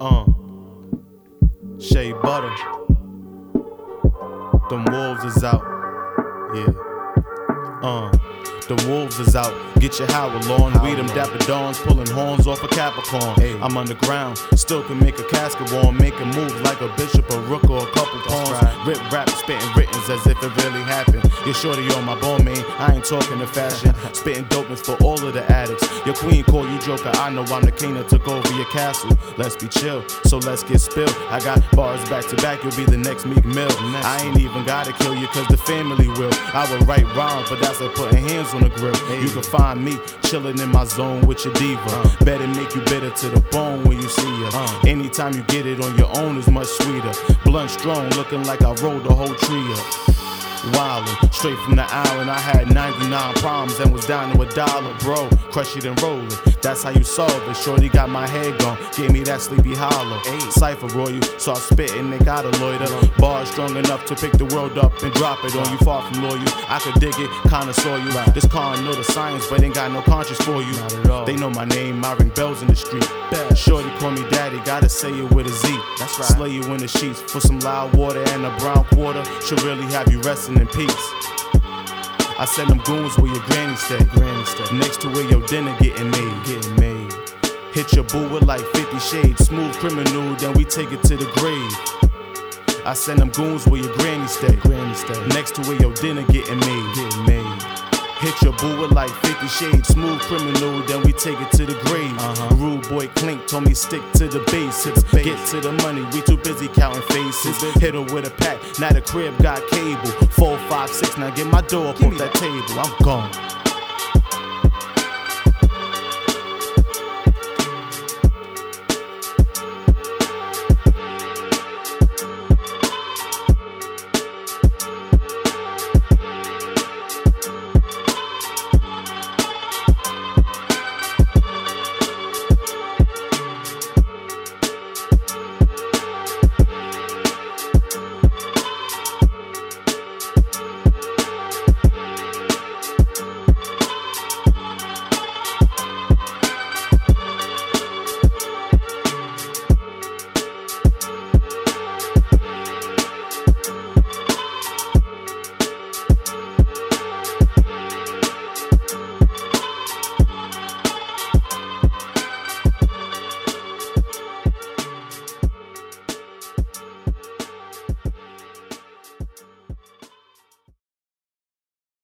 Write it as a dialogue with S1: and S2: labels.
S1: Uh, Shae Butta. Them wolves is out. Yeah. Uh the wolves is out. Get your howl on. We them dapper dawns pulling horns off a Capricorn. Hey. I'm underground, still can make a casket warm, Make a move like a bishop, a rook, or a couple pawns.
S2: right.
S1: Rip rap, spitting writtens as if it really happened. You're shorty on my bone, man. I ain't talking the fashion. Spitting dopeness for all of the addicts. Your queen call you joker. I know I'm the king that took over your castle. Let's be chill, so let's get spilled. I got bars back to back. You'll be the next Meek Mill. I ain't even gotta kill you, cause the family will. I would write rhymes, but that's like putting hands on the grill. You can find me chilling in my zone with your diva. Better make you bitter to the bone when you see her. Uh. Anytime you get it on your own is much sweeter. Blunt strong, looking like I rolled the whole tree up. Wildin', straight from the island. I had 99 problems and was down to a dollar, bro. Crush it and roll it. That's how you solve it. Shorty got my head gone, gave me that sleepy hollow. Cypher roll you, so I spit and they gotta loiter. Bars strong enough to pick the world up and drop it on you. Far from loyal, I could dig it, kinda saw you. This car know the science, but ain't got no conscience for you.
S2: Not at all.
S1: They know my name, I ring bells in the street. Shorty call me daddy, gotta say it with a Z.
S2: That's right.
S1: Slay you in the sheets for some loud water and a brown quarter. Should really have you resting in peace. I send them goons where your granny stay.
S2: Granny stay.
S1: Next to where your dinner getting made.
S2: Getting made.
S1: Hit your boo with like 50 shades. Smooth criminal, then we take it to the grave. I send them goons where your granny stay.
S2: Granny stay.
S1: Next to where your dinner getting made.
S2: Getting made.
S1: Hit your boo with like 50 shades. Smooth criminal, then we take it to the grave.
S2: Uh-huh.
S1: Rude boy Clink told me stick to the basics. Get to the money, we too busy counting faces. Hit her with a pack, now the crib got cable. Four, five, six, now get my door up off that table. I'm gone.